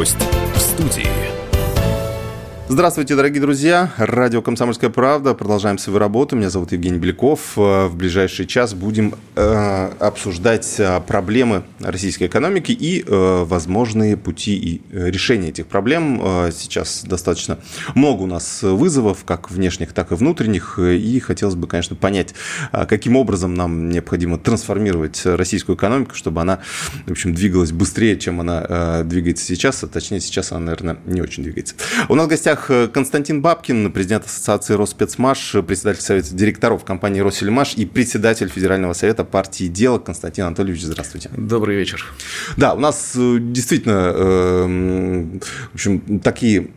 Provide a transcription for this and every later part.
Гость в студии. Здравствуйте, дорогие друзья. Радио «Комсомольская правда». Продолжаем свою работу. Меня зовут Евгений Беляков. Э, в ближайший час будем э, обсуждать э, проблемы российской экономики и э, возможные пути и э, решения этих проблем. Сейчас достаточно много у нас вызовов, как внешних, так и внутренних. И хотелось бы, конечно, понять, каким образом нам необходимо трансформировать российскую экономику, чтобы она, в общем, двигалась быстрее, чем она двигается сейчас. А точнее, сейчас она, наверное, не очень двигается. У нас в гостях гостях э, Константин Бабкин, президент Ассоциации Росспецмаш, председатель Совета директоров компании Россельмаш и председатель Федерального совета партии «Дело». Константин Анатольевич, здравствуйте. Добрый вечер. Да, у нас э, действительно эм, в общем, такие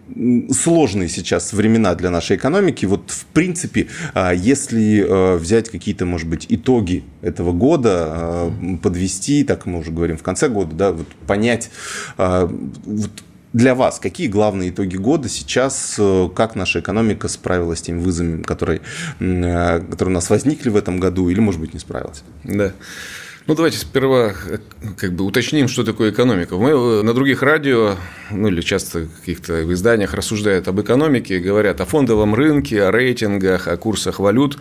сложные сейчас времена для нашей экономики. Вот, в принципе, а, если э, взять какие-то, может быть, итоги этого года, подвести, так мы уже говорим в конце года, да, вот понять, вот для вас какие главные итоги года сейчас, э, как наша экономика справилась с теми вызовами, которые, э, которые у нас возникли в этом году, или, может быть, не справилась? Да. Ну, давайте сперва э, как бы уточним, что такое экономика. Мы на других радио, ну или часто в каких-то изданиях рассуждают об экономике, говорят о фондовом рынке, о рейтингах, о курсах валют.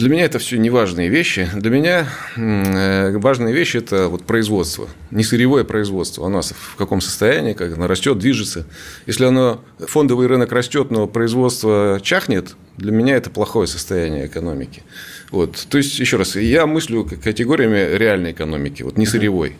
Для меня это все неважные вещи. Для меня э, важные вещи – это вот производство, не сырьевое производство. У нас в каком состоянии, как оно растет, движется. Если оно, фондовый рынок растет, но производство чахнет, для меня это плохое состояние экономики. Вот. То есть, еще раз, я мыслю категориями реальной экономики, вот не сырьевой.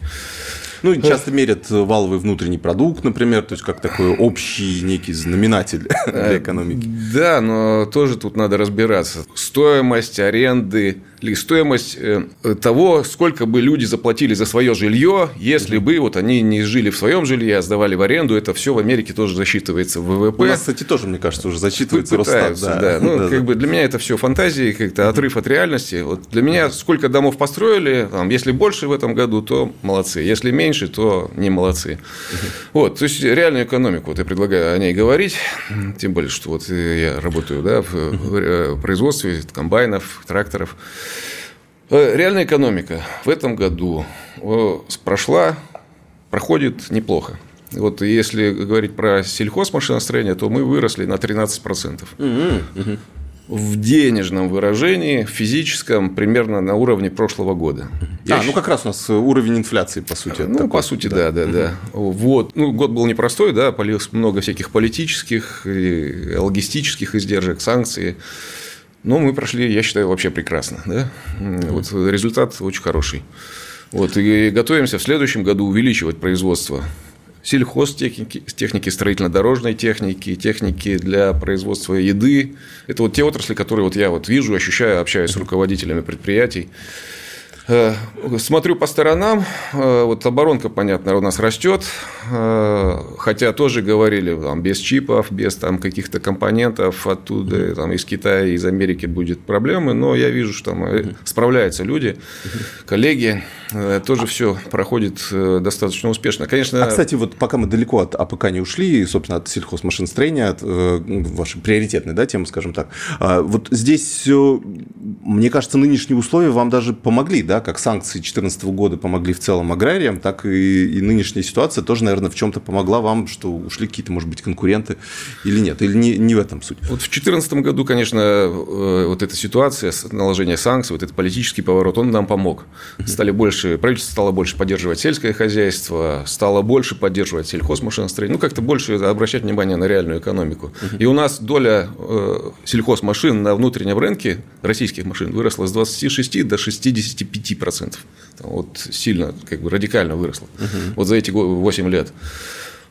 Ну, часто мерят валовый внутренний продукт, например, то есть как такой общий некий знаменатель для экономики. Да, но тоже тут надо разбираться. Стоимость аренды, ли стоимость э, того, сколько бы люди заплатили за свое жилье, если бы вот они не жили в своем жилье, а сдавали в аренду, это все в Америке тоже засчитывается в ВВП. У нас, кстати, тоже, мне кажется, уже зачитывается Росстат. Да. Да. Ну, да, как да. бы для меня это все фантазии, как-то отрыв от реальности. Вот для меня сколько домов построили, там, если больше в этом году, то молодцы, если меньше то не молодцы. Вот, то есть реальную экономику, вот я предлагаю о ней говорить, тем более, что вот я работаю да, в э, производстве комбайнов, тракторов. Э, реальная экономика в этом году прошла, проходит неплохо. Вот если говорить про сельхозмашиностроение, то мы выросли на 13%. Угу, угу в денежном выражении, в физическом, примерно на уровне прошлого года. Я а, ну как раз у нас уровень инфляции, по сути. Ну, такой. по сути, да, да, да. да. Вот. Ну, год был непростой, да, полилось много всяких политических, логистических издержек, санкций. Но мы прошли, я считаю, вообще прекрасно. Да? Вот результат очень хороший. Вот, и готовимся в следующем году увеличивать производство сельхозтехники, техники строительно-дорожной техники, техники для производства еды. Это вот те отрасли, которые вот я вот вижу, ощущаю, общаюсь с руководителями предприятий. Э, смотрю по сторонам, э, вот оборонка, понятно, у нас растет, э, хотя тоже говорили, там, без чипов, без там, каких-то компонентов оттуда, там, из Китая, из Америки будет проблемы, но я вижу, что там справляются люди, коллеги, тоже все проходит достаточно успешно. Конечно... А, кстати, вот пока мы далеко от АПК не ушли, собственно, от сельхозмашиностроения, от вашей приоритетной да, темы, скажем так, а вот здесь, мне кажется, нынешние условия вам даже помогли, да, как санкции 2014 года помогли в целом аграриям, так и, и нынешняя ситуация тоже, наверное, в чем-то помогла вам, что ушли какие-то, может быть, конкуренты или нет, или не, не в этом суть? Вот в 2014 году, конечно, э, вот эта ситуация, наложение санкций, вот этот политический поворот, он нам помог. Стали больше, правительство стало больше поддерживать сельское хозяйство, стало больше поддерживать сельхозмашиностроение, ну, как-то больше обращать внимание на реальную экономику. И у нас доля э, сельхозмашин на внутреннем рынке, российских машин, выросла с 26 до 65 5%. Вот сильно, как бы радикально выросло. Угу. Вот за эти 8 лет.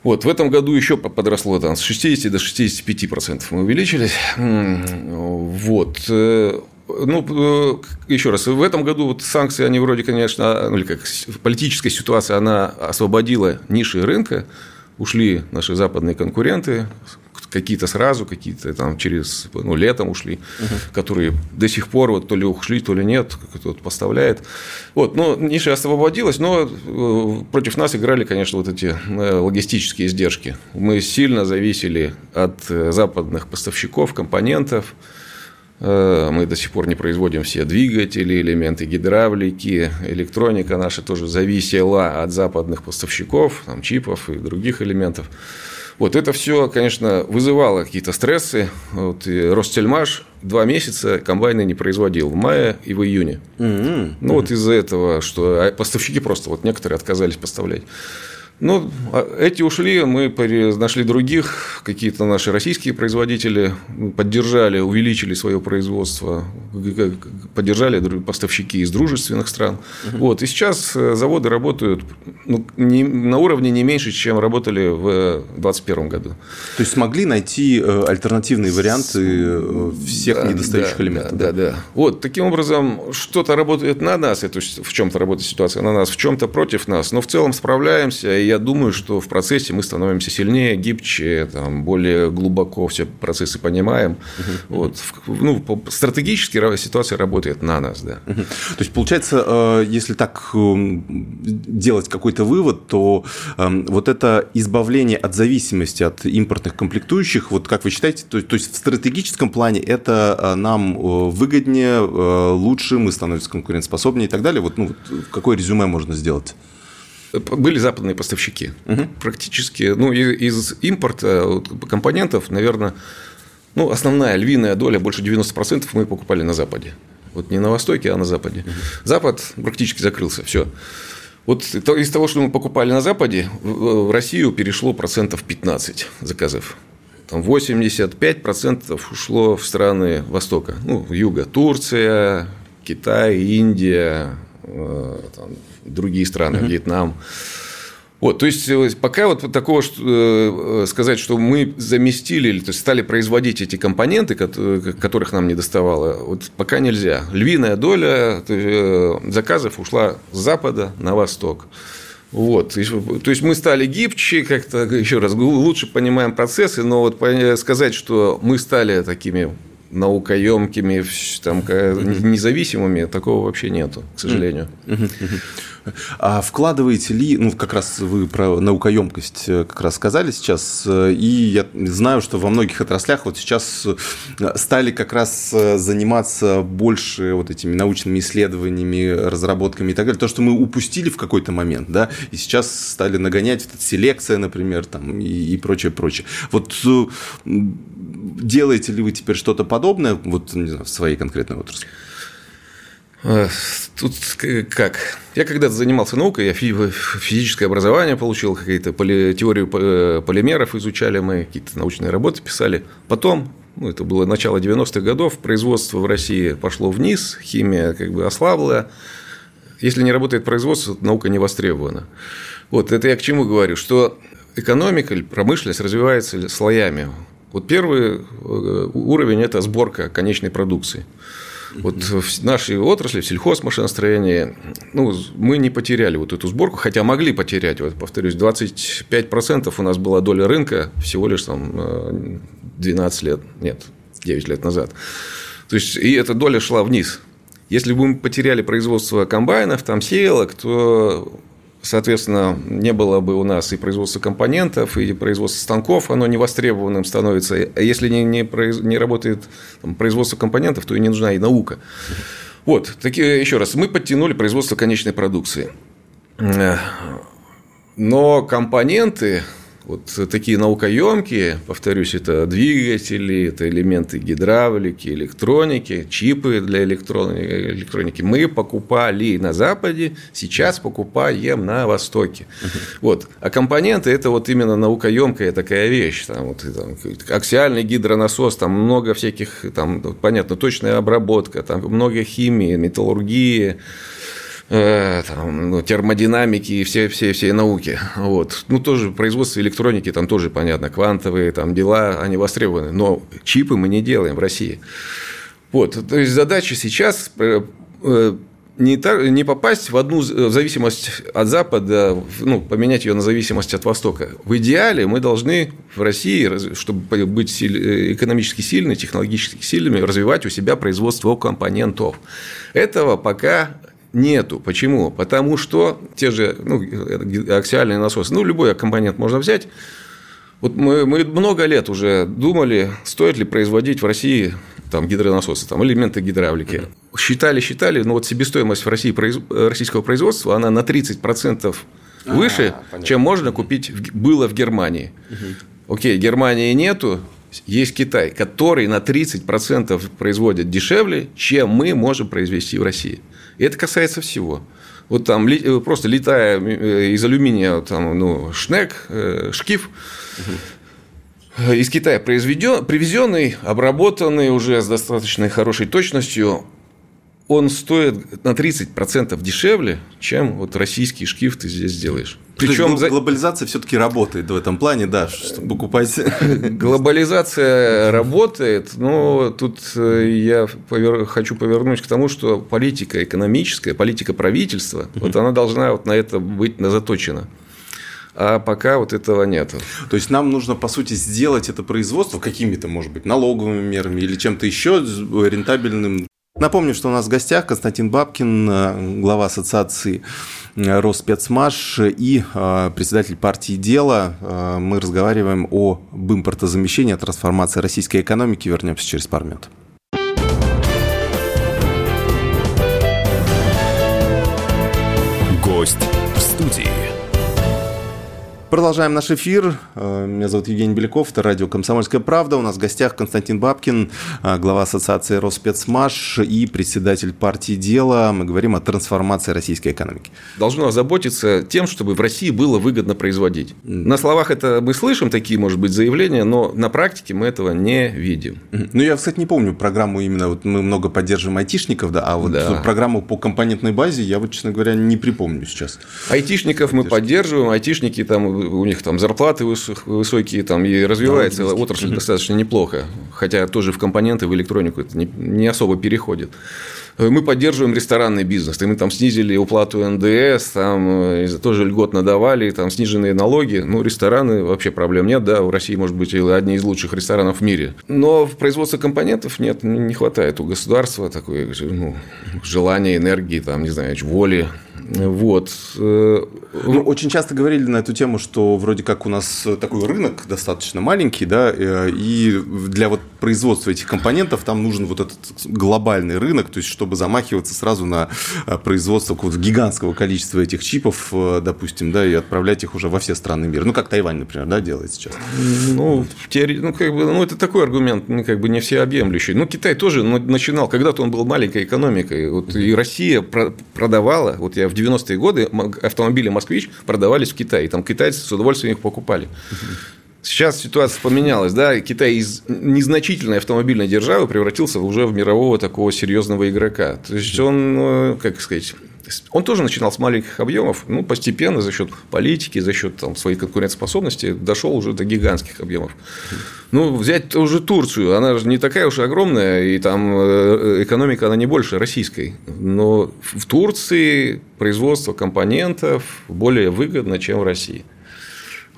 Вот, в этом году еще подросло там, с 60 до 65% мы увеличились. Вот. Э, ну, э, еще раз, в этом году вот санкции, они вроде, конечно, ну, или как политическая ситуация, она освободила ниши рынка, ушли наши западные конкуренты, какие-то сразу, какие-то там через ну, летом ушли, угу. которые до сих пор вот то ли ушли, то ли нет, кто-то поставляет. Вот, но ниша освободилась, но э, против нас играли, конечно, вот эти э, логистические издержки. Мы сильно зависели от э, западных поставщиков, компонентов. Мы до сих пор не производим все двигатели, элементы гидравлики, электроника наша тоже зависела от западных поставщиков, там, чипов и других элементов. Вот это все, конечно, вызывало какие-то стрессы. Вот, Ростельмаш два месяца комбайны не производил в мае и в июне. Mm-hmm. Ну, вот из-за этого, что а поставщики просто, вот некоторые отказались поставлять. Ну, а эти ушли, мы нашли других, какие-то наши российские производители поддержали, увеличили свое производство, поддержали поставщики из дружественных стран. Угу. Вот, и сейчас э, заводы работают ну, не, на уровне не меньше, чем работали в 2021 году. То есть смогли найти э, альтернативные варианты э, всех да, недостающих да, элементов? Да, да, да. Вот, таким образом, что-то работает на нас, то есть в чем-то работает ситуация на нас, в чем-то против нас, но в целом справляемся, и я думаю, что в процессе мы становимся сильнее, гибче, там, более глубоко все процессы понимаем. Вот. Ну, стратегически ситуация работает на нас. Да. То есть, получается, э, если так эм, делать какой-то вывод, то эм, вот это избавление от зависимости от импортных комплектующих, вот как вы считаете, то, то есть в стратегическом плане это э, нам э, выгоднее, лучше, мы становимся конкурентоспособнее и так далее? Вот, ну, какое резюме можно сделать? Были западные поставщики. Угу. Практически, ну, из импорта компонентов, наверное, ну, основная львиная доля, больше 90% мы покупали на Западе. Вот не на Востоке, а на Западе. Угу. Запад практически закрылся, все. Вот из того, что мы покупали на Западе, в Россию перешло процентов 15 заказов. Там 85% ушло в страны Востока, ну, юга. Турция, Китай, Индия, э, там, другие страны, uh-huh. Вьетнам. Вот, то есть э, пока вот такого что, э, сказать, что мы заместили, то есть стали производить эти компоненты, которых нам не доставало, вот пока нельзя. Львиная доля э, заказов ушла с запада на восток. Вот, то есть мы стали гибче, как-то еще раз лучше понимаем процессы, но вот сказать, что мы стали такими наукоемкими, там, независимыми, такого вообще нету, к сожалению. А вкладываете ли, ну, как раз вы про наукоемкость э, как раз сказали сейчас, э, и я знаю, что во многих отраслях вот сейчас э, стали как раз заниматься больше вот этими научными исследованиями, разработками и так далее, то, что мы упустили в какой-то момент, да, и сейчас стали нагонять вот селекция, например, там, и, и прочее, прочее. Вот делаете ли вы теперь что-то подобное вот, не знаю, в своей конкретной отрасли? Э, тут как? Я когда-то занимался наукой, я физическое образование получил, какие-то поли, теорию э, полимеров изучали мы, какие-то научные работы писали. Потом, ну, это было начало 90-х годов, производство в России пошло вниз, химия как бы ослабла. Если не работает производство, наука не востребована. Вот это я к чему говорю, что экономика, промышленность развивается слоями. Вот первый э, уровень – это сборка конечной продукции – вот в нашей отрасли, в сельхозмашиностроении, ну, мы не потеряли вот эту сборку, хотя могли потерять. Вот, повторюсь, 25% у нас была доля рынка всего лишь там 12 лет, нет, 9 лет назад. То есть, и эта доля шла вниз. Если бы мы потеряли производство комбайнов, там сеялок, то соответственно, не было бы у нас и производства компонентов, и производства станков, оно не востребованным становится. А если не, не, не работает там, производство компонентов, то и не нужна и наука. Вот, такие, еще раз, мы подтянули производство конечной продукции. Но компоненты вот такие наукоемкие, повторюсь, это двигатели, это элементы гидравлики, электроники, чипы для электроники. Мы покупали на Западе, сейчас покупаем на Востоке. Вот. А компоненты – это вот именно наукоемкая такая вещь. Там, вот, там, аксиальный гидронасос, там много всяких, там, понятно, точная обработка, там много химии, металлургии, Э, там, ну, термодинамики и все, все, все науки. Вот. Ну, тоже производство электроники, там тоже понятно, квантовые там дела, они востребованы. Но чипы мы не делаем в России. Вот. То есть задача сейчас э, э, не, так, не попасть в одну зависимость от Запада, ну, поменять ее на зависимость от Востока. В идеале мы должны в России, чтобы быть силь, экономически сильными, технологически сильными, развивать у себя производство компонентов. Этого пока Нету. Почему? Потому что те же ну, аксиальные насосы, ну, любой компонент можно взять. Вот мы, мы много лет уже думали, стоит ли производить в России там гидронасосы, там элементы гидравлики. Считали, считали, но вот себестоимость в России российского производства, она на 30% выше, а, чем можно купить было в Германии. Угу. Окей, Германии нету, есть Китай, который на 30% производит дешевле, чем мы можем произвести в России. И это касается всего. Вот там э, просто летая э, из алюминия, там, ну, шнек, э, шкив, из Китая произведен, привезенный, обработанный уже с достаточно хорошей точностью, он стоит на 30% дешевле, чем вот российский шкив ты здесь сделаешь. Причем за... глобализация все-таки работает в этом плане, да, чтобы покупать. Глобализация работает, но тут э, я повер... хочу повернуть к тому, что политика экономическая, политика правительства, вот она должна вот на это быть заточена. А пока вот этого нет. То есть нам нужно, по сути, сделать это производство какими-то, может быть, налоговыми мерами или чем-то еще рентабельным Напомню, что у нас в гостях Константин Бабкин, э, глава ассоциации э, Роспецмаш и э, председатель партии «Дело». Мы разговариваем об импортозамещении, о трансформации российской экономики. Вернемся через пару минут. Гость в студии. Продолжаем наш эфир. Э, меня зовут Евгений Беляков, это радио «Комсомольская правда». У нас в гостях Константин Бабкин, э, глава ассоциации Роспецмаш и председатель партии «Дело». Мы говорим о трансформации российской экономики. Должно озаботиться тем, чтобы в России было выгодно производить. На словах это мы слышим такие, может быть, заявления, но на практике мы этого не видим. Ну, я, кстати, не помню программу именно, вот мы много поддерживаем айтишников, да, а вот да. программу по компонентной базе я вот, честно говоря, не припомню сейчас. Айтишников мы поддерживаем, айтишники там у них там зарплаты высокие, там и развивается да, отрасль достаточно неплохо, хотя тоже в компоненты, в электронику это не, не особо переходит. Мы поддерживаем ресторанный бизнес. И мы там снизили уплату НДС, там э, тоже льготно давали, там сниженные налоги. Ну, рестораны вообще проблем нет, да, в России, может быть, одни из лучших ресторанов в мире. Но в производстве компонентов нет, не хватает у государства такой ну, желания, энергии, там, не знаю, воли вот. Э, ну, очень часто говорили на эту тему, что вроде как у нас такой рынок достаточно маленький, да, э, и для вот производства этих компонентов там нужен вот этот глобальный рынок, то есть чтобы замахиваться сразу на э, производство какого-то гигантского количества этих чипов, допустим, да, и отправлять их уже во все страны мира. Ну, как Тайвань, например, да, делает сейчас. Ну, в теории, ну, как бы, ну, это такой аргумент, ну, как бы не всеобъемлющий. Ну, Китай тоже начинал, когда-то он был маленькой экономикой, вот и Россия продавала, вот я в 90-е годы автомобили «Москвич» продавались в Китае. Там китайцы с удовольствием их покупали. Сейчас ситуация поменялась, да, Китай из незначительной автомобильной державы превратился уже в мирового такого серьезного игрока. То есть он, э, как сказать, он тоже начинал с маленьких объемов, ну, постепенно за счет политики, за счет там, своей конкурентоспособности дошел уже до гигантских объемов. Ну, взять уже Турцию, она же не такая уж огромная, и там э, экономика, она не больше российской. Но в Турции производство компонентов более выгодно, чем в России.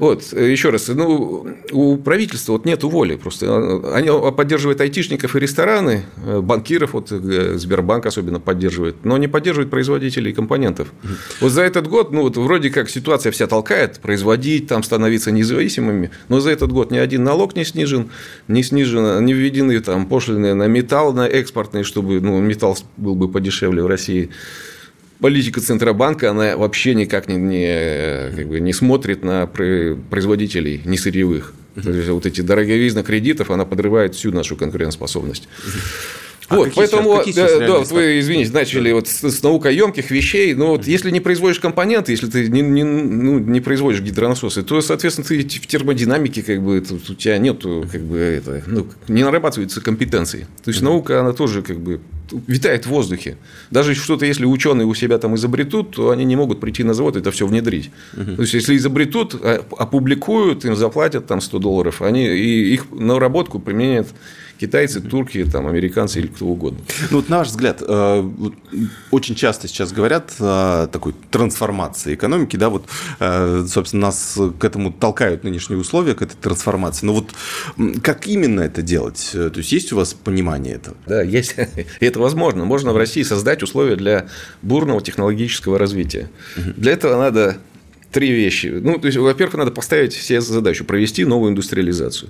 Вот, э, еще раз, ну, у правительства вот нет воли просто. Они поддерживают айтишников и рестораны, э, банкиров, вот э, Сбербанк особенно поддерживает, но не поддерживают производителей компонентов. Вот за этот год, ну, вот вроде как ситуация вся толкает, производить, там, становиться независимыми, но за этот год ни один налог не снижен, не снижен, не введены там пошлины на металл, на экспортный, чтобы ну, металл был бы подешевле в России политика Центробанка, она вообще никак не, не, как бы, не смотрит на производителей не сырьевых. То есть, вот эти дороговизна кредитов, она подрывает всю нашу конкурентоспособность. А вот, какие поэтому, сейчас, да, да, вот вы, извините, начали да. вот с, с наукоемких вещей, но вот если не производишь компоненты, если ты не, не, ну, не производишь гидронасосы, то, соответственно, ты в термодинамике, как бы, у тебя нет, как бы, это, ну, не нарабатываются компетенции. То есть, наука, она тоже, как бы, витает в воздухе. Даже что-то, если ученые у себя там изобретут, то они не могут прийти на завод и это все внедрить. Угу. То есть, если изобретут, а, опубликуют, им заплатят там 100 долларов, они и их наработку применят китайцы, турки, там, американцы или кто угодно. Ну, вот на ваш взгляд, э, очень часто сейчас говорят о такой трансформации экономики, да, вот, э, собственно, нас к этому толкают нынешние условия, к этой трансформации. Но вот как именно это делать? То есть, есть у вас понимание этого? Да, есть. это возможно. Можно в России создать условия для бурного технологического развития. Для этого надо три вещи. Ну, то есть, во-первых, надо поставить себе задачу провести новую индустриализацию.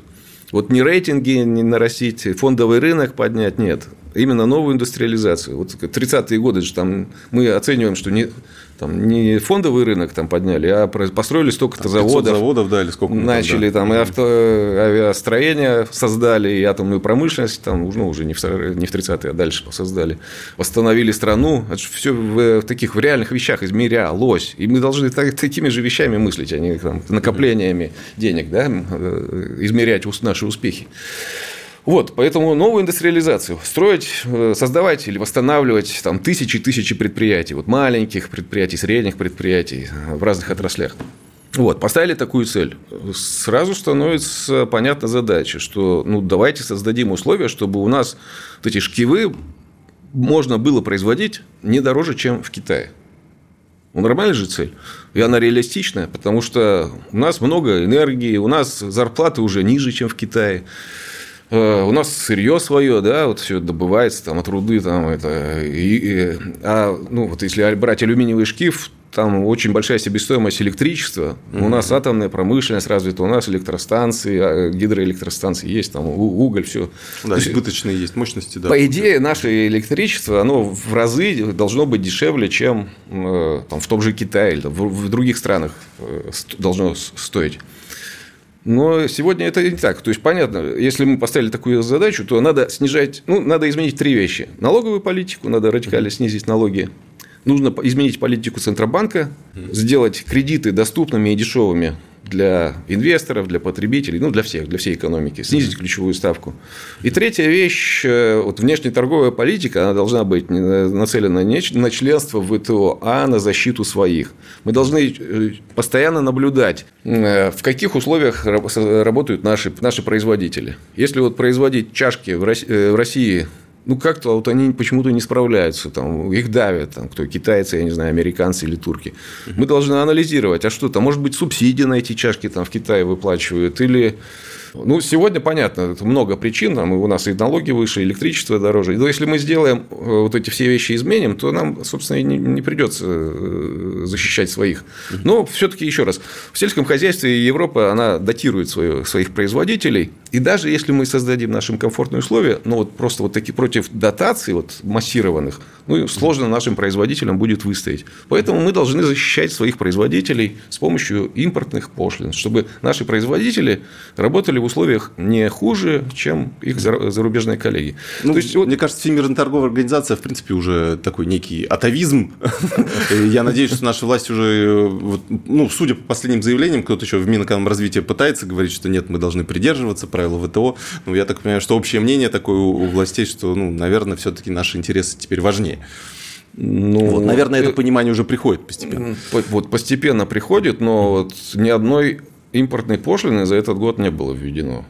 Вот не рейтинги не нарастить, фондовый рынок поднять, нет. Именно новую индустриализацию. Вот 30-е годы же там мы оцениваем, что не, там, не фондовый рынок там подняли, а построили столько-то заводов. заводов, да, или сколько Начали там, да. там и авто, авиастроение создали, и атомную промышленность, там, ну, уже не в, не в 30-е, а дальше создали. Восстановили страну. Это все в, в таких в реальных вещах измерялось. И мы должны так, такими же вещами мыслить, а не там, накоплениями денег, да, э, измерять наши успехи. Вот, поэтому новую индустриализацию строить, э, создавать или восстанавливать там тысячи и тысячи предприятий, вот маленьких предприятий, средних предприятий э, в разных отраслях. Вот, поставили такую цель. Сразу становится понятна задача, что ну, давайте создадим условия, чтобы у нас вот эти шкивы можно было производить не дороже, чем в Китае. Ну, нормальная же цель. И она реалистичная, потому что у нас много энергии, у нас зарплаты уже ниже, чем в Китае. Э, у нас сырье свое, да, вот все добывается там от руды, там это, и, и, а ну вот если брать алюминиевый шкив, там очень большая себестоимость электричества. Mm-hmm. У нас атомная промышленность развита, у нас электростанции, а, гидроэлектростанции есть, там уголь, все. Да, есть, избыточные есть мощности, да. По идее, наше электричество, оно в разы должно быть дешевле, чем э, там, в том же Китае или в, других странах э, должно стоить. Но сегодня это не так. То есть, понятно, если мы поставили такую задачу, то надо снижать, ну, надо изменить три вещи. Налоговую политику, надо радикально снизить налоги. Нужно изменить политику Центробанка, сделать кредиты доступными и дешевыми для инвесторов, для потребителей, ну, для всех, для всей экономики, снизить ключевую ставку. И третья вещь, э, вот внешнеторговая политика, она должна быть нацелена не на членство в ВТО, а на защиту своих. Мы должны э, постоянно наблюдать, э, в каких условиях работают наши, наши производители. Если вот производить чашки в России ну, как-то вот они почему-то не справляются, там, их давят, там, кто, китайцы, я не знаю, американцы или турки. Мы должны анализировать, а что там, может быть, субсидии на эти чашки там в Китае выплачивают, или ну, сегодня понятно, много причин, там, у нас и налоги выше, электричество дороже. Но если мы сделаем э, вот эти все вещи изменим, то нам, собственно, и не, не придется э, защищать своих. Но все-таки еще раз, в сельском хозяйстве Европа, она датирует свое, своих производителей, и даже если мы создадим нашим комфортные условия, ну вот просто вот такие против дотаций вот массированных, ну сложно нашим производителям будет выстоять. Поэтому мы должны защищать своих производителей с помощью импортных пошлин, чтобы наши производители работали в условиях не хуже, чем их зарубежные коллеги. Ну, То есть, вот... Мне кажется, Всемирная торговая организация, в принципе, уже такой некий атовизм. Я надеюсь, что наши власти уже, ну, судя по последним заявлениям, кто-то еще в Минэкономразвитии пытается говорить, что нет, мы должны придерживаться правил ВТО. Ну, я так понимаю, что общее мнение такое у властей, что, ну, наверное, все-таки наши интересы теперь важнее. Ну, вот, наверное, это э, понимание уже приходит постепенно. Вот постепенно приходит, но вот ни одной импортной пошлины за этот год не было введено.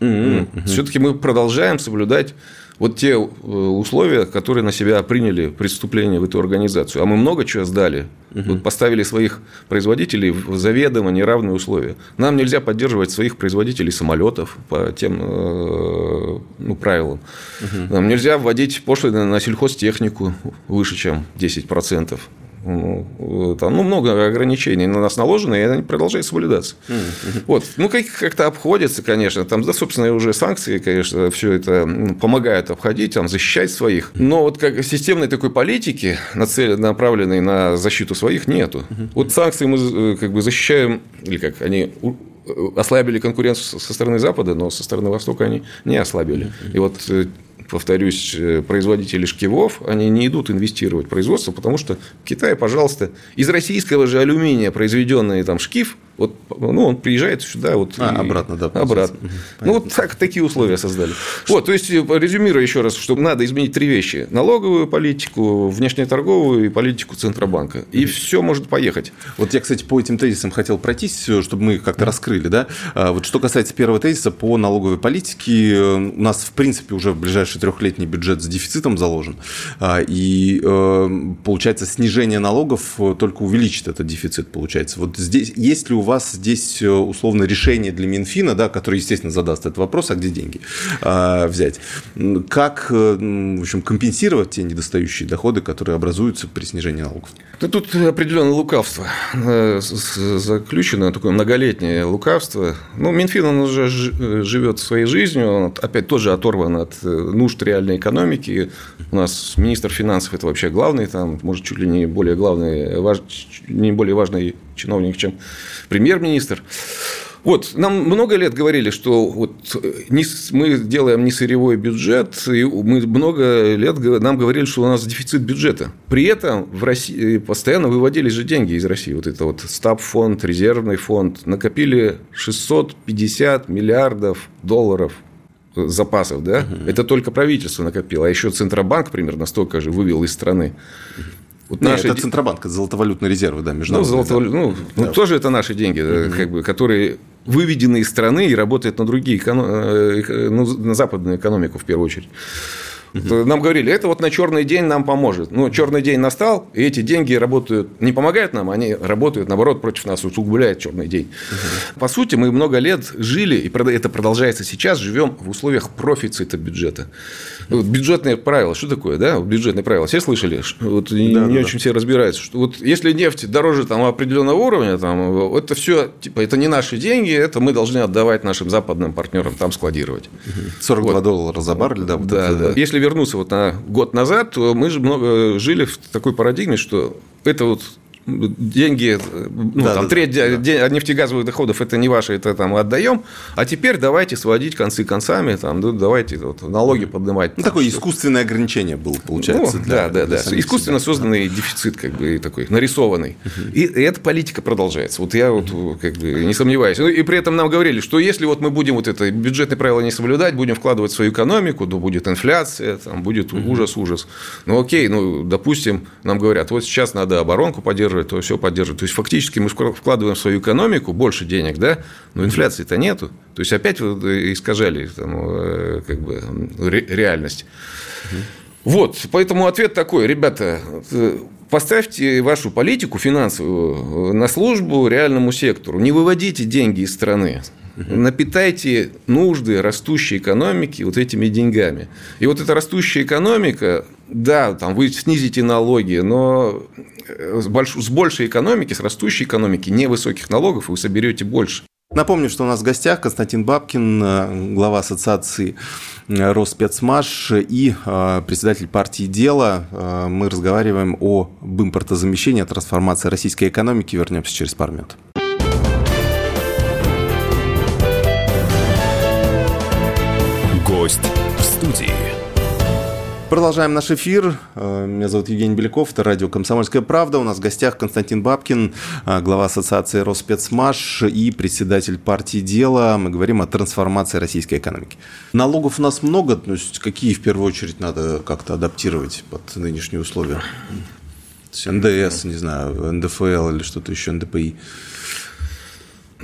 Mm-hmm. Все-таки мы продолжаем соблюдать вот те э, условия, которые на себя приняли преступление в эту организацию. А мы много чего сдали. Угу. Вот поставили своих производителей в заведомо неравные условия. Нам нельзя поддерживать своих производителей самолетов по тем э, ну, правилам. Угу. Нам нельзя вводить пошлины на сельхозтехнику выше, чем 10%. Ну, там ну, много ограничений на нас наложено, и они продолжают соблюдаться. Mm-hmm. Вот. Ну, как- как-то обходится, конечно. Там, да, собственно, уже санкции, конечно, все это помогает обходить, там, защищать своих. Но вот как системной такой политики, направленной на защиту своих, нету. Mm-hmm. Вот санкции мы э, как бы защищаем, или как они э, ослабили конкуренцию со стороны Запада, но со стороны Востока они не ослабили. И вот э, повторюсь, э, производители шкивов, они не идут инвестировать в производство, потому что в Китае, пожалуйста, из российского же алюминия произведенный там шкив – вот, ну, он приезжает сюда, вот а, и... обратно, да. Обратно. Угу, ну, вот так, такие условия создали. Вот, то есть, резюмируя еще раз, что надо изменить три вещи. Налоговую политику, внешнеторговую и политику Центробанка. И все может поехать. Вот я, кстати, по этим тезисам хотел пройтись, чтобы мы их как-то раскрыли. Да? А вот что касается первого тезиса по налоговой политике, у нас, в принципе, уже в ближайший трехлетний бюджет с дефицитом заложен. А, и э, получается, снижение налогов только увеличит этот дефицит, получается. Вот здесь есть ли у вас здесь условно решение для Минфина, да, который, естественно, задаст этот вопрос, а где деньги а, взять? Как, в общем, компенсировать те недостающие доходы, которые образуются при снижении налогов? Да тут определенное лукавство заключено, такое многолетнее лукавство. Ну, Минфин, он уже живет своей жизнью, он опять тоже оторван от нужд реальной экономики. У нас министр финансов – это вообще главный, там, может, чуть ли не более главный, важ, не более важный чиновник, чем премьер-министр. Вот, нам много лет говорили, что вот не, мы делаем не сырьевой бюджет, и мы много лет нам говорили, что у нас дефицит бюджета. При этом в России постоянно выводились же деньги из России. Вот это вот стаб-фонд, резервный фонд. Накопили 650 миллиардов долларов запасов, да? Угу. Это только правительство накопило. А еще Центробанк примерно столько же вывел из страны. Вот Нет, наши... это Центробанк, это золотовалютные резервы, да, международные. Ну, золотовалют... да. ну, ну да. тоже это наши деньги, угу. как бы, которые выведены из страны и работают на другие, э, ну, на западную экономику в первую очередь. Нам говорили, это вот на черный день нам поможет. Ну, черный день настал, и эти деньги работают, не помогают нам, они работают, наоборот, против нас, усугубляют черный день. По сути, мы много лет жили, и это продолжается сейчас, живем в условиях профицита бюджета. Вот бюджетные правила, что такое, да? Бюджетные правила, все слышали? Вот да, не, да, не да. очень все разбираются. Что вот если нефть дороже там, определенного уровня, там, это все, типа, это не наши деньги, это мы должны отдавать нашим западным партнерам, там складировать. 42 вот. доллара за баррель, да? Вот да, это, да. Если вернуться вот на год назад, то мы же много жили в такой парадигме, что это вот деньги, ну, да, там, да, треть да. нефтегазовых доходов это не ваши, это там отдаем, а теперь давайте сводить концы концами, там, ну, давайте вот, налоги поднимать. Ну, такое искусственное ограничение было, получается. Ну, для, да, да, да. Искусственно себя. созданный дефицит, как бы такой, нарисованный. Угу. И, и эта политика продолжается. Вот я вот как бы не сомневаюсь. Ну, и при этом нам говорили, что если вот мы будем вот это бюджетные правила не соблюдать, будем вкладывать в свою экономику, то будет инфляция, там будет ужас-ужас. Ну, окей, ну, допустим, нам говорят, вот сейчас надо оборонку поддерживать, поддерживать, то все поддерживать. То есть, фактически мы вкладываем в свою экономику больше денег, да, но инфляции-то нету. То есть, опять искажали там, э, как бы, реальность. Вот, поэтому ответ такой, ребята, э, поставьте вашу политику финансовую на службу реальному сектору, не выводите деньги из страны, напитайте нужды растущей экономики вот этими деньгами. И вот эта растущая экономика, да, там вы снизите налоги, но с, больш... с большей экономики, с растущей экономики, невысоких налогов вы соберете больше. Напомню, что у нас в гостях Константин Бабкин, э, глава ассоциации э, Росспецмаш и э, председатель партии «Дело». Мы разговариваем об импортозамещении, о трансформации российской экономики. Вернемся через пару минут. Гость в студии. Продолжаем наш эфир. Э, меня зовут Евгений Беляков, это радио «Комсомольская правда». У нас в гостях Константин Бабкин, э, глава ассоциации Росспецмаш и председатель партии «Дело». Мы говорим о трансформации российской экономики. Налогов у нас много, то есть какие в первую очередь надо как-то адаптировать под нынешние условия? НДС, не знаю, НДФЛ или что-то еще, НДПИ.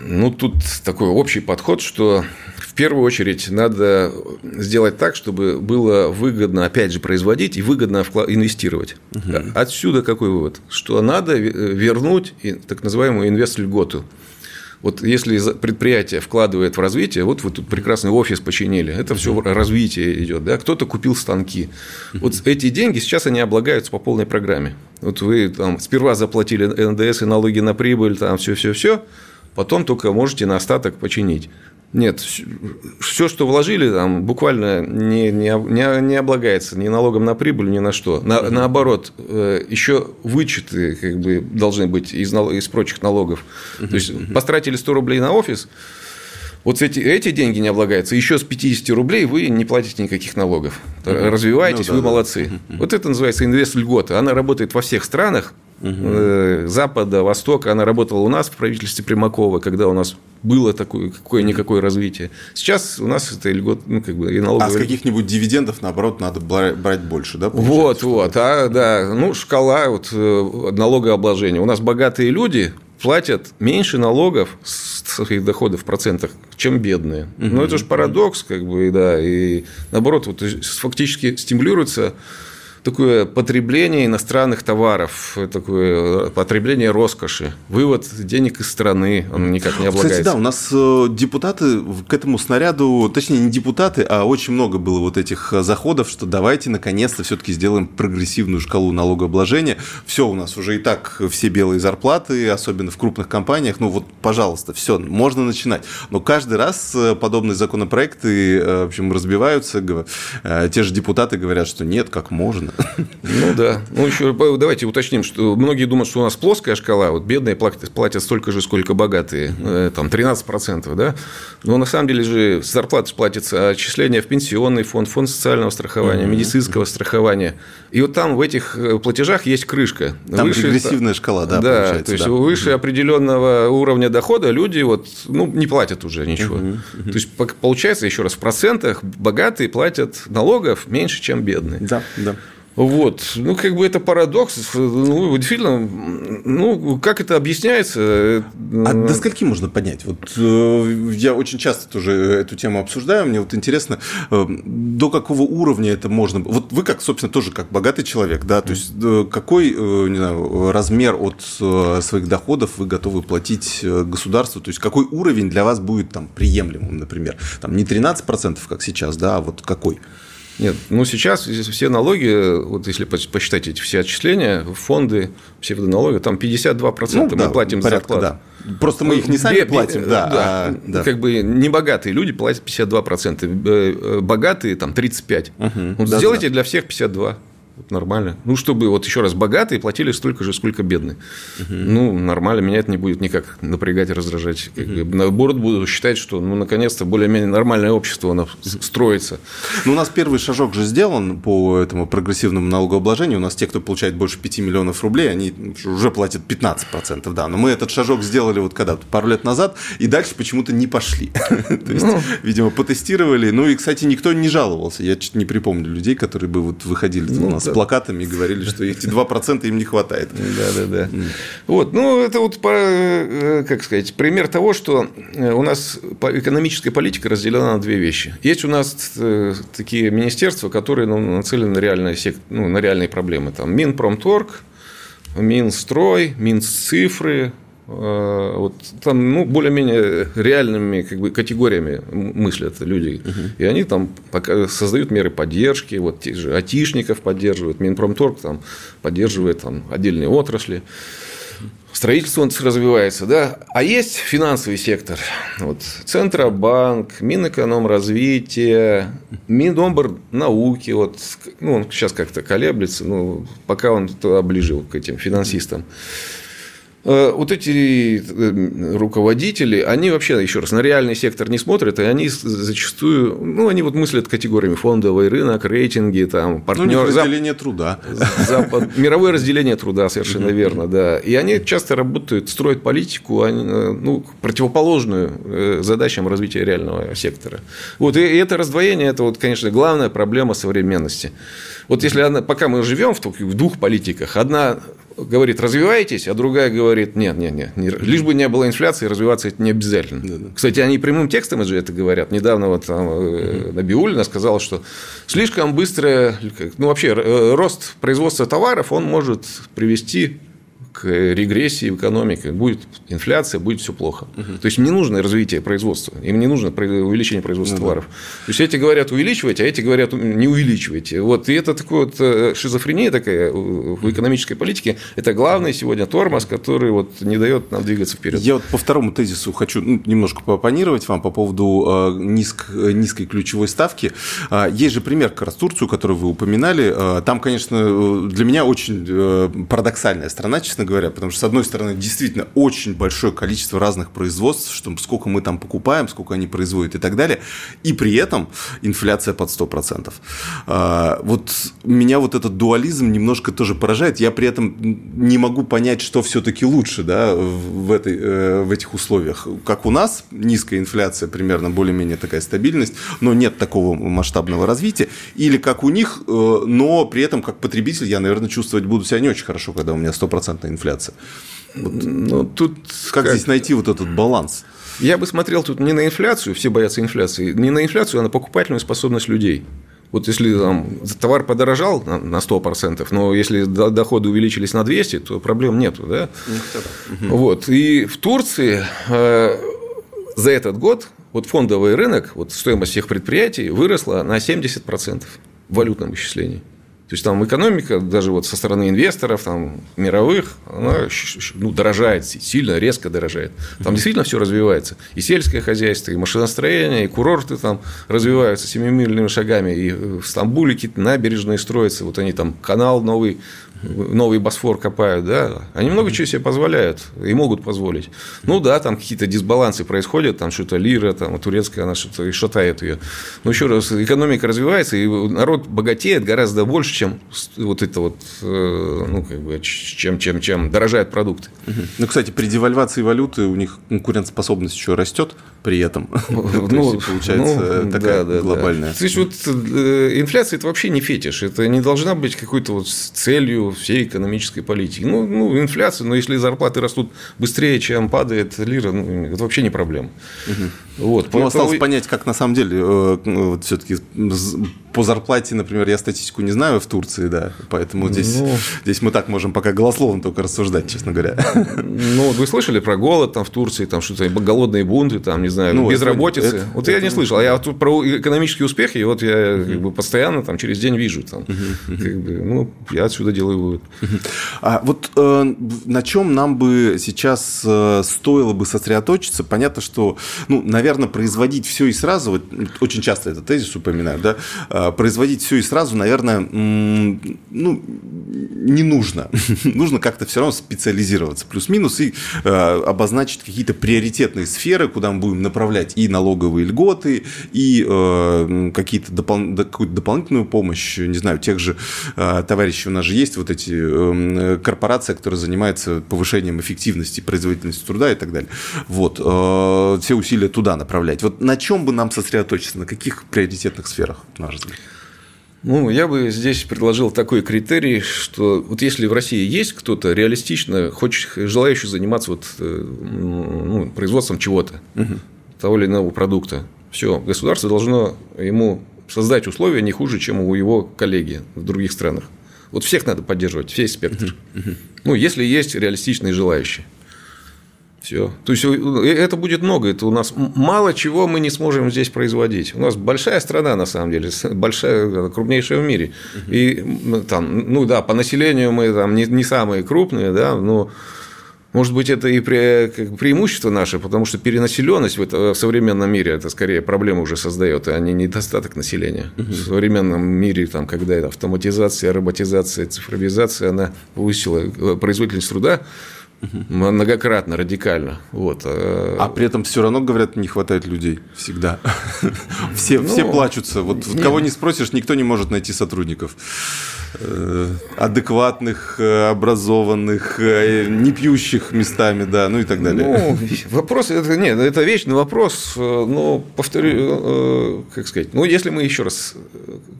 Ну, тут такой общий подход, что в первую очередь надо сделать так, чтобы было выгодно, опять же, производить и выгодно инвестировать. Угу. Отсюда какой вывод? Что надо вернуть так называемую инвест-льготу. Вот если предприятие вкладывает в развитие, вот вы тут прекрасный офис починили, это все развитие идет, да, кто-то купил станки. Вот эти деньги сейчас они облагаются по полной программе. Вот вы там сперва заплатили НДС и налоги на прибыль, там все-все-все, потом только можете на остаток починить. Нет, все, что вложили, там буквально не, не, не, не облагается ни налогом на прибыль, ни на что. На. Наоборот, э, еще вычеты как бы, должны быть из, из прочих налогов. То есть, потратили 100 рублей на офис, вот эти, эти деньги не облагаются, еще с 50 рублей вы не платите никаких налогов. Угу. Развиваетесь, ну, да, вы молодцы. Да. Вот это называется инвест-льгота. Она работает во всех странах, угу. Запада, Востока. Она работала у нас в правительстве Примакова, когда у нас было такое какое-никакое развитие. Сейчас у нас это льгот, ну, как бы, и налоговая... А с каких-нибудь дивидендов, наоборот, надо брать больше, да? Вот, вот. А, да, ну, шкала вот, э, налогообложения. У нас богатые люди платят меньше налогов с своих доходов в процентах, чем бедные. Угу. Но это же парадокс, как бы, да. И наоборот, вот, фактически стимулируется такое потребление иностранных товаров, такое потребление роскоши, вывод денег из страны, он никак не облагается. Кстати, да, у нас э, депутаты к этому снаряду, точнее, не депутаты, а очень много было вот этих э, заходов, что давайте наконец-то все-таки сделаем прогрессивную шкалу налогообложения. Все у нас уже и так все белые зарплаты, особенно в крупных компаниях. Ну вот, пожалуйста, все, можно начинать. Но каждый раз э, подобные законопроекты, в общем, разбиваются. Те же депутаты говорят, что нет, как можно. Ну да. Ну еще давайте уточним, что многие думают, что у нас плоская шкала, вот бедные платят, платят столько же, сколько богатые, э, там 13%, да. Но на самом деле же зарплата платится отчисления в пенсионный фонд, фонд социального страхования, медицинского страхования. И вот там в этих э, платежах есть крышка. Там выше, прогрессивная шкала, да, да то есть да. выше определенного уровня дохода люди вот, ну, не платят уже ничего. Угу, угу. То есть получается, еще раз, в процентах богатые платят налогов меньше, чем бедные. Да, да. Вот. Ну, как бы это парадокс. Ну, действительно, ну, как это объясняется? А до скольки можно поднять? Вот э, я очень часто тоже эту тему обсуждаю. Мне вот интересно, э, до какого уровня это можно... Вот вы, как, собственно, тоже как богатый человек, да, то есть э, какой не знаю, размер от своих доходов вы готовы платить государству? То есть какой уровень для вас будет там приемлемым, например? Там не 13%, как сейчас, да, а вот какой? Нет, ну сейчас все налоги, вот если посчитать эти все отчисления, фонды, все виды налога, там 52% ну, мы да, платим порядка, за зарплату. Да. Просто мы их не сами платим, да. Да, а, да. Как бы небогатые люди платят 52%, э, богатые там 35%. Угу, вот да, сделайте да. для всех 52%. Вот нормально. Ну, чтобы, вот еще раз, богатые платили столько же, сколько бедные. Угу. Ну, нормально, меня это не будет никак напрягать и раздражать. Угу. Наоборот, буду считать, что, ну, наконец-то, более-менее нормальное общество оно строится. Ну, у нас первый шажок же сделан по этому прогрессивному налогообложению. У нас те, кто получает больше 5 миллионов рублей, они уже платят 15%, да. Но мы этот шажок сделали вот когда пару лет назад, и дальше почему-то не пошли. То есть, ну. видимо, потестировали. Ну, и, кстати, никто не жаловался. Я чуть не припомню людей, которые бы вот выходили у нас с плакатами и говорили, что эти 2% им не хватает. Да, да, да. Вот, ну, это вот, э, как сказать, пример того, что э, у нас экономическая политика разделена на две вещи. Есть у нас э, такие министерства, которые ну, нацелены на реальные, ну, на реальные проблемы. Там Минпромторг, Минстрой, Минцифры, вот там ну, более-менее реальными как бы, категориями мыслят люди. Угу. И они там создают меры поддержки, вот те же атишников поддерживают, Минпромторг там поддерживает там, отдельные отрасли. Строительство развивается, да. А есть финансовый сектор. Вот, Центробанк, Минэкономразвитие, Миноборнауки. Вот, ну, он сейчас как-то колеблется, ну, пока он туда ближе к этим финансистам. Э, вот эти э, руководители, они вообще, еще раз, на реальный сектор не смотрят, и они зачастую, ну, они вот мыслят категориями фондовый рынок, рейтинги, там, партнер... Ну, разделение Зап... труда. Запад... Мировое разделение труда, совершенно верно, да. И они часто работают, строят политику, они, э, ну, противоположную задачам развития реального сектора. Вот, и это раздвоение, это, вот, конечно, главная проблема современности. Вот если она, пока мы живем в двух политиках, одна говорит, развивайтесь, а другая говорит, нет, нет, нет, не, лишь бы не было инфляции, развиваться это не обязательно. Да, да. Кстати, они прямым текстом же это говорят. Недавно вот там угу. Набиулина сказала, что слишком быстро, ну вообще э, рост производства товаров, он может привести к регрессии в экономике, будет инфляция, будет все плохо. Угу. То есть не нужно развитие производства, им не нужно увеличение производства ну, товаров. Да. То есть эти говорят увеличивать, а эти говорят не увеличивайте. Вот и это такое вот э, шизофрения такая в экономической политике. Это главный сегодня тормоз, который вот не дает нам двигаться вперед. Я вот по второму тезису хочу ну, немножко поопонировать вам по поводу э, низк, низкой ключевой ставки. А, есть же пример как раз Турцию, которую вы упоминали. А, там, конечно, для меня очень э, парадоксальная страна, честно говоря, потому что, с одной стороны, действительно очень большое количество разных производств, что сколько мы там покупаем, сколько они производят и так далее, и при этом инфляция под 100%. А, вот меня вот этот дуализм немножко тоже поражает, я при этом не могу понять, что все-таки лучше да, в, этой, э, в этих условиях. Как у нас низкая инфляция, примерно более-менее такая стабильность, но нет такого масштабного развития, или как у них, э, но при этом как потребитель я, наверное, чувствовать буду себя не очень хорошо, когда у меня стопроцентная инфляция. Вот, ну, тут как, как здесь найти вот этот баланс? Я бы смотрел тут не на инфляцию, все боятся инфляции, не на инфляцию, а на покупательную способность людей. Вот если там, товар подорожал на 100%, но если доходы увеличились на 200, то проблем нету. Да? Угу. Вот. И в Турции э, за этот год вот фондовый рынок, вот стоимость всех предприятий выросла на 70% в валютном исчислении. То есть там экономика, даже вот со стороны инвесторов, там, мировых, она ну, дорожает, сильно, резко дорожает. Там действительно все развивается. И сельское хозяйство, и машиностроение, и курорты там развиваются семимильными шагами. И в Стамбуле какие-то набережные строятся. Вот они там канал новый новый Босфор копают, да, они много чего себе позволяют и могут позволить. Ну да, там какие-то дисбалансы происходят, там что-то лира, там турецкая, она что-то и шатает ее. Но еще раз, экономика развивается, и народ богатеет гораздо больше, чем вот это вот, э, ну, как бы, чем, чем, чем дорожают продукты. Ну, кстати, при девальвации валюты у них конкурентоспособность еще растет при этом. Ну, получается ну, такая глобальная. То есть, вот э, инфляция – это вообще не фетиш, это не должна быть какой-то вот целью всей экономической политики. Ну, ну, инфляция, но если зарплаты растут быстрее, чем падает лира, ну, это вообще не проблема. Угу. Вот, ну, осталось понять, как на самом деле э, ну, вот все-таки по зарплате, например, я статистику не знаю в Турции, да, поэтому здесь, ну, здесь мы так можем пока голословно только рассуждать, честно говоря. Ну, вы слышали про голод там в Турции, там что-то голодные бунты, там, не знаю, ну, безработицы? Это, вот это, я не слышал, а я тут про экономические успехи, вот я как бы постоянно там через день вижу, там, как бы, ну, я отсюда делаю вывод. А вот э, на чем нам бы сейчас э, стоило бы сосредоточиться? Понятно, что, ну, наверное, производить все и сразу, вот, очень часто этот тезис упоминаю, да, э, производить все и сразу, наверное, ну, не нужно. нужно как-то все равно специализироваться, плюс-минус, и э, обозначить какие-то приоритетные сферы, куда мы будем направлять и налоговые льготы, и э, какие-то допол... какую-то дополнительную помощь, не знаю, тех же э, товарищей у нас же есть вот эти э, корпорации, которые занимаются повышением эффективности, производительности труда и так далее. Вот, э, все усилия туда направлять. Вот на чем бы нам сосредоточиться, на каких приоритетных сферах, на ваш взгляд? Ну, я бы здесь предложил такой критерий, что вот если в России есть кто-то реалистично, хочет, желающий заниматься вот, э, ну, производством чего-то, угу. того или иного продукта, все, государство должно ему создать условия не хуже, чем у его коллеги в других странах. Вот всех надо поддерживать, весь спектр. Ну, если есть реалистичные желающие. Все. То есть э, это будет много. Это у нас мало чего мы не сможем здесь производить. У нас большая страна, на самом деле, большая, крупнейшая в мире. И там, ну да, по населению мы там не, не самые крупные, да, но может быть, это и пре, как, преимущество наше, потому что перенаселенность в, это, в современном мире это скорее проблемы уже создает, а не недостаток населения. Угу. В современном мире, там, когда это автоматизация, роботизация, цифровизация, она повысила э, производительность труда, Многократно, радикально. Вот. Э, а при этом все равно, говорят, не хватает людей всегда. все, ну, все плачутся. Вот, вот кого не спросишь, никто не может найти сотрудников. Э, адекватных, э, образованных, не пьющих местами, да, ну и так далее. Ну, вопрос, это, нет, это вечный вопрос, но повторю, как сказать, ну, если мы еще раз,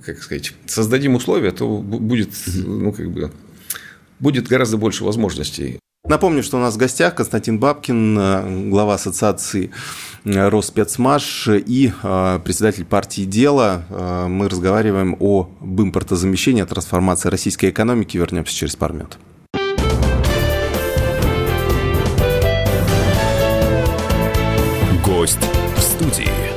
как сказать, создадим условия, то будет, ну, как бы, будет гораздо больше возможностей. Напомню, что у нас в гостях Константин Бабкин, э, глава ассоциации э, Роспецмаш и э, председатель партии «Дело». Мы разговариваем об импортозамещении, о трансформации российской экономики. Вернемся через пару минут. Гость в студии.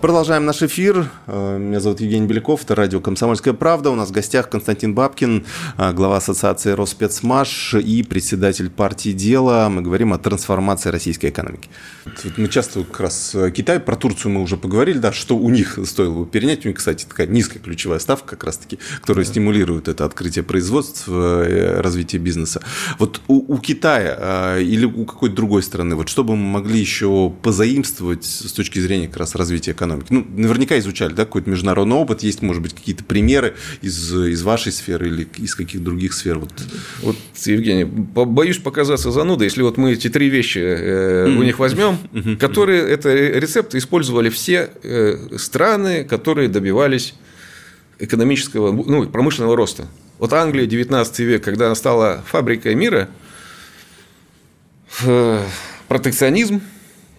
Продолжаем наш эфир. Э, меня зовут Евгений Беляков, это радио «Комсомольская правда». У нас в гостях Константин Бабкин, э, глава ассоциации Роспецмаш и председатель партии «Дело». Мы говорим о трансформации российской экономики. Мы часто как раз э, Китай, про Турцию мы уже поговорили, да, что у них стоило бы перенять. У них, кстати, такая низкая ключевая ставка как раз-таки, которая да. стимулирует это открытие производств, развитие бизнеса. Вот у, у Китая или у какой-то другой страны, вот что бы мы могли еще позаимствовать с точки зрения как раз развития экономики? Экономики? Ну, наверняка изучали, да, какой-то международный опыт, есть, может быть, какие-то примеры из, из вашей сферы или из каких других сфер? Вот, вот Евгений, боюсь показаться занудой, если вот мы эти три вещи э, у них возьмем, которые, это рецепты использовали все э, страны, которые добивались экономического, ну, промышленного роста. Вот Англия, 19 век, когда она стала фабрикой мира, э, протекционизм,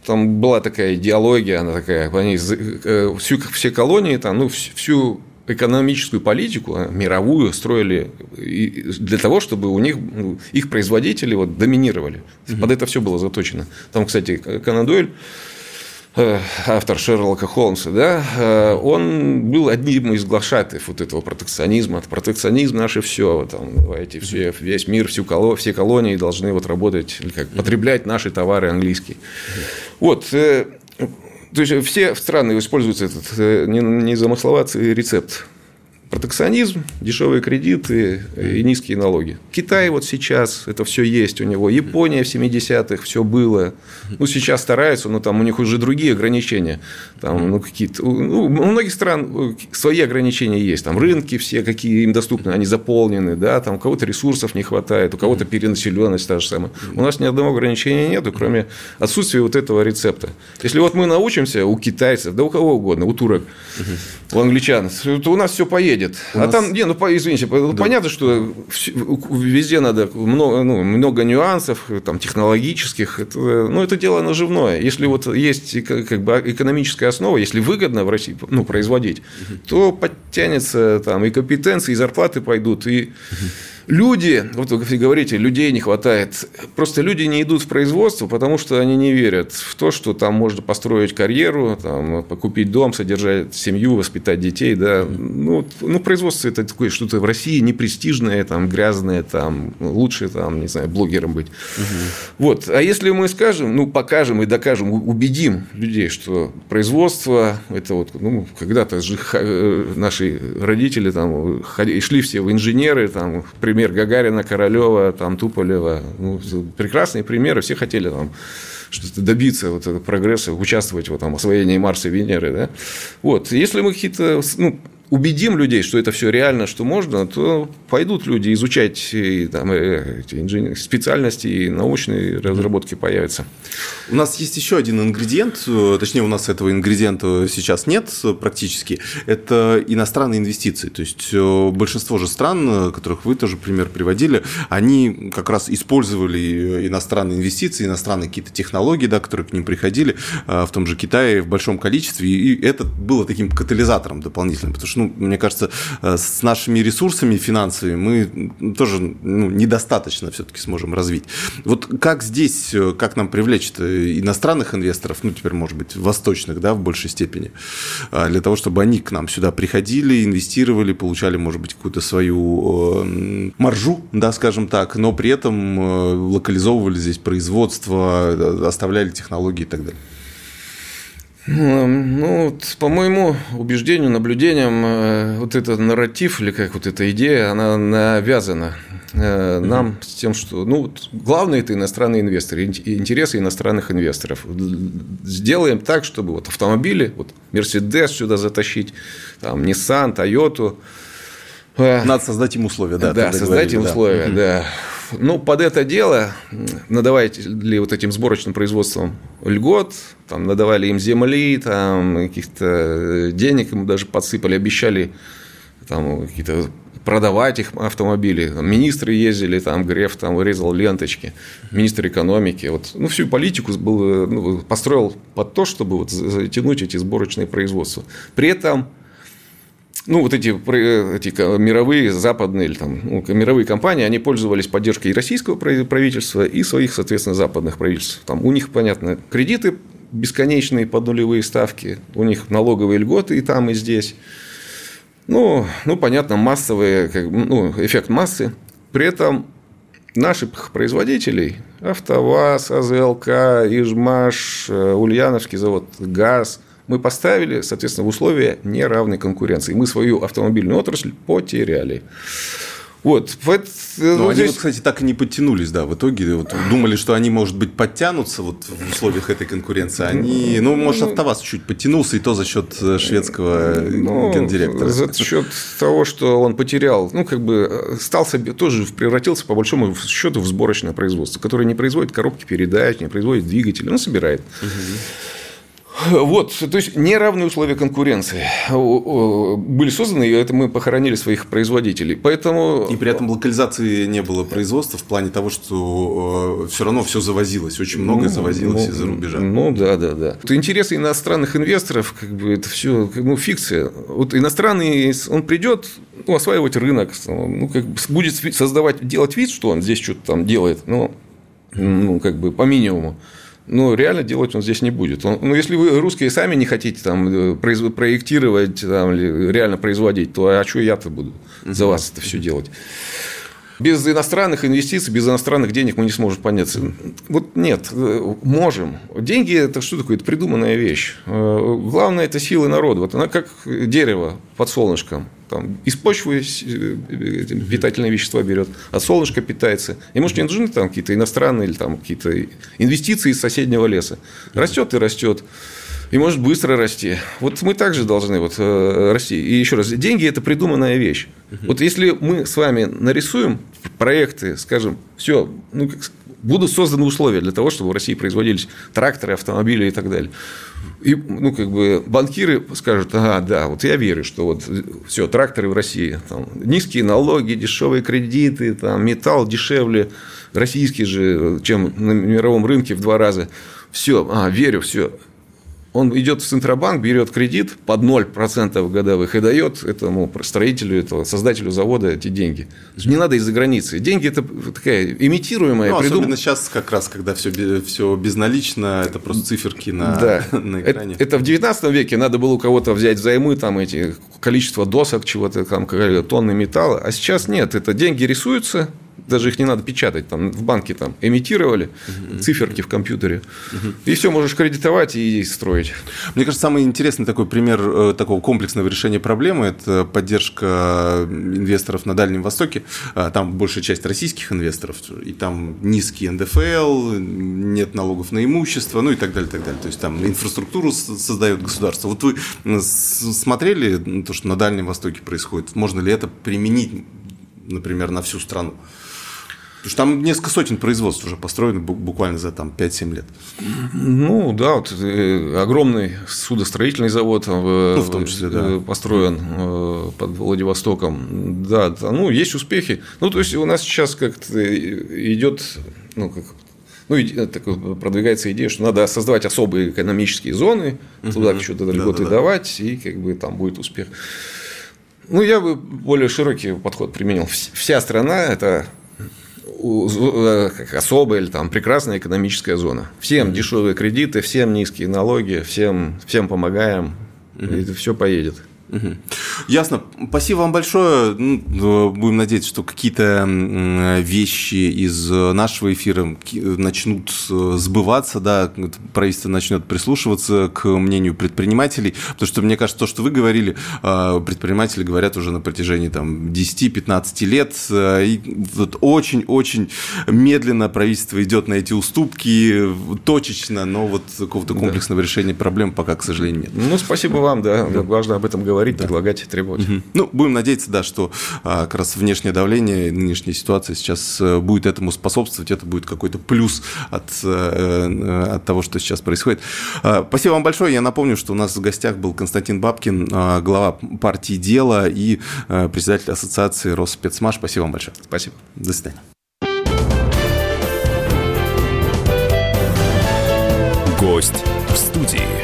там была такая идеология, она такая, они, э, всю, все колонии, там, ну, всю экономическую политику а, мировую строили для того, чтобы у них ну, их производители вот доминировали. Угу. Под это все было заточено. Там, кстати, Конан Дойль Э, автор Шерлока Холмса, да, э, он был одним из глашатаев вот этого протекционизма. Протекционизм наше все, там, давайте все, весь мир, всю коло, все колонии должны вот работать, как, потреблять наши товары английские. Вот, э, то есть все страны используют этот незамысловатый рецепт протекционизм, дешевые кредиты и низкие налоги. Китай вот сейчас, это все есть у него. Япония в 70-х, все было. Ну, сейчас стараются, но там у них уже другие ограничения. Там, ну, какие-то... Ну, у многих стран свои ограничения есть. Там рынки все, какие им доступны, они заполнены, да, там у кого-то ресурсов не хватает, у кого-то перенаселенность та же самая. У нас ни одного ограничения нету, кроме отсутствия вот этого рецепта. Если вот мы научимся у китайцев, да у кого угодно, у турок, у англичан, то у нас все поедет едет. У а нас... там, не, ну, извините, да. понятно, что везде надо много, ну, много нюансов, там, технологических. Это, ну, это дело наживное. Если вот есть как бы экономическая основа, если выгодно в России ну, производить, то подтянется там и компетенции, и зарплаты пойдут, и. Люди, вот вы говорите, людей не хватает. Просто люди не идут в производство, потому что они не верят в то, что там можно построить карьеру, там, купить дом, содержать семью, воспитать детей. Да. Ну, ну, производство это такое что-то в России непрестижное, там, грязное, там, лучше там, не знаю, блогером быть. Угу. Вот. А если мы скажем, ну, покажем и докажем, убедим людей, что производство, это вот, ну, когда-то же э, наши родители там шли все в инженеры, там, пример пример Гагарина, Королева, там, Туполева. Ну, прекрасные примеры. Все хотели там что-то добиться вот прогресса, участвовать в этом освоении Марса и Венеры. Да? Вот. Если мы какие-то ну, убедим людей, что это все реально, что можно, то пойдут люди изучать и, там, э, эти инженер... специальности и научные разработки появятся. У нас есть еще один ингредиент, э, точнее, у нас этого ингредиента сейчас нет практически, это иностранные инвестиции. То есть э, большинство же стран, которых вы тоже пример приводили, они как раз использовали иностранные инвестиции, иностранные какие-то технологии, да, которые к ним приходили, в том же Китае в большом количестве, и это было таким катализатором дополнительным, потому что ну, мне кажется, э, с нашими ресурсами финансовыми мы тоже ну, недостаточно все-таки сможем развить. Вот как здесь, э, как нам привлечь иностранных инвесторов, ну, теперь, может быть, восточных, да, в большей степени, а, для того, чтобы они к нам сюда приходили, инвестировали, получали, может быть, какую-то свою э, маржу, да, скажем так, но при этом локализовывали здесь производство, оставляли технологии и так далее. Ну, вот, по моему убеждению, наблюдениям, э, вот этот нарратив или как вот эта идея, она навязана э, нам с тем, что, ну, главное это иностранные инвесторы, интересы иностранных инвесторов. Сделаем так, чтобы вот автомобили, вот Mercedes сюда затащить, там Nissan, Toyota. Надо создать им условия, да. Да, создать им условия, да. Ну, под это дело надавайте ли вот этим сборочным производством льгот, там, надавали им земли, там, каких-то э, денег им даже подсыпали, обещали там, какие-то продавать их автомобили. Министры ездили, там Греф там вырезал ленточки, министр экономики. Вот, ну, всю политику был, ну, построил под то, чтобы вот затянуть эти сборочные производства. При этом ну, вот эти, эти мировые, западные, или там, ну, мировые компании, они пользовались поддержкой и российского правительства, и своих, соответственно, западных правительств. Там у них, понятно, кредиты бесконечные под нулевые ставки, у них налоговые льготы и там, и здесь. Ну, ну понятно, массовый как, ну, эффект массы. При этом наших производителей, АвтоВАЗ, АЗЛК, Ижмаш, э, Ульяновский завод, ГАЗ – мы поставили, соответственно, в условия неравной конкуренции. Мы свою автомобильную отрасль потеряли. Вот. Но ну, здесь... они, вот, кстати, так и не подтянулись, да, в итоге. Вот, думали, что они, может быть, подтянутся вот в условиях этой конкуренции. Они, ну, может, АвтоВАЗ чуть подтянулся, и то за счет э, шведского ну, гендиректора. За счет того, что он потерял, ну, как бы, э, стал себе, тоже превратился, по большому счету, в сборочное производство, которое не производит коробки передач, не производит двигатели, но собирает. Угу. Вот, то есть неравные условия конкуренции были созданы, и это мы похоронили своих производителей. Поэтому... И при этом локализации не было производства в плане того, что все равно все завозилось, очень многое ну, завозилось ну, из-за рубежа. Ну да, да, да. То интересы иностранных инвесторов, как бы это все ну, фикция. Вот иностранный, он придет ну, осваивать рынок, ну, как бы будет создавать, делать вид, что он здесь что-то там делает, но ну, как бы по минимуму но реально делать он здесь не будет. Он, ну, если вы русские сами не хотите там, э, проектировать, там, реально производить, то а что я-то буду за вас это все делать? Без иностранных инвестиций, без иностранных денег мы не сможем подняться. Вот нет, э, можем. Деньги – это что такое? Это придуманная вещь. Э, главное – это силы народа. Вот она как дерево под солнышком. Там, из почвы э, питательные вещества берет, от солнышка питается. Ему же не нужны там какие-то иностранные или там какие-то инвестиции из соседнего леса. Растет и растет и может быстро расти. Вот мы также должны вот, э, расти. И еще раз, деньги – это придуманная вещь. Вот если мы с вами нарисуем проекты, скажем, все, ну, будут созданы условия для того, чтобы в России производились тракторы, автомобили и так далее. И, ну, как бы банкиры скажут, ага, да, вот я верю, что вот все, тракторы в России, там, низкие налоги, дешевые кредиты, там, металл дешевле, российский же, чем на мировом рынке в два раза. Все, а, верю, все. Он идет в Центробанк, берет кредит под 0% годовых и дает этому строителю, этого, создателю завода эти деньги. Не надо из-за границы. Деньги это такая имитируемая. Ну, придум... особенно сейчас, как раз, когда все, все безналично, это просто циферки на, да. на экране. Это, это в 19 веке надо было у кого-то взять взаймы, там эти количество досок, чего-то там, тонны металла. А сейчас нет. Это деньги рисуются, даже их не надо печатать, там в банке там эмитировали угу. циферки в компьютере, угу. и все можешь кредитовать и строить. Мне кажется, самый интересный такой пример э, такого комплексного решения проблемы – это поддержка инвесторов на Дальнем Востоке. А, там большая часть российских инвесторов, и там низкий НДФЛ, нет налогов на имущество, ну и так далее, так далее. То есть там инфраструктуру создает государство. Вот вы смотрели то, что на Дальнем Востоке происходит? Можно ли это применить, например, на всю страну? Потому что там несколько сотен производств уже построены буквально за там, 5-7 лет. Ну, да, вот, э, огромный судостроительный завод э, ну, в том числе, да. Э, построен под Владивостоком. Да, да, ну, есть успехи. Ну, то есть, у нас сейчас как-то идет, ну, как ну, так, продвигается идея, что надо создавать особые экономические зоны, угу. туда что-то льготы да, да, давать, и как бы там будет успех. Ну, я бы более широкий подход применил. Вся страна – это особая или там прекрасная экономическая зона. Всем дешевые кредиты, всем низкие налоги, всем, всем помогаем, и это все поедет. Угу. Ясно. Спасибо вам большое. Ну, будем надеяться, что какие-то вещи из нашего эфира начнут э, сбываться, да, правительство начнет прислушиваться к мнению предпринимателей, потому что мне кажется, то, что вы говорили, э, предприниматели говорят уже на протяжении там 10-15 лет, э, и вот очень-очень медленно правительство идет на эти уступки, точечно, но вот какого-то комплексного да. решения проблем пока, к сожалению, нет. Ну, спасибо вам, да, да. важно об этом говорить говорить, да. предлагать и требовать. Угу. Ну, будем надеяться, да, что а, как раз внешнее давление, нынешняя ситуация сейчас э, будет этому способствовать, это будет какой-то плюс от, э, от того, что сейчас происходит. А, спасибо вам большое. Я напомню, что у нас в гостях был Константин Бабкин, а, глава партии «Дело» и председатель ассоциации Росспецмаш. Спасибо вам большое. Спасибо. До свидания. Гость в студии.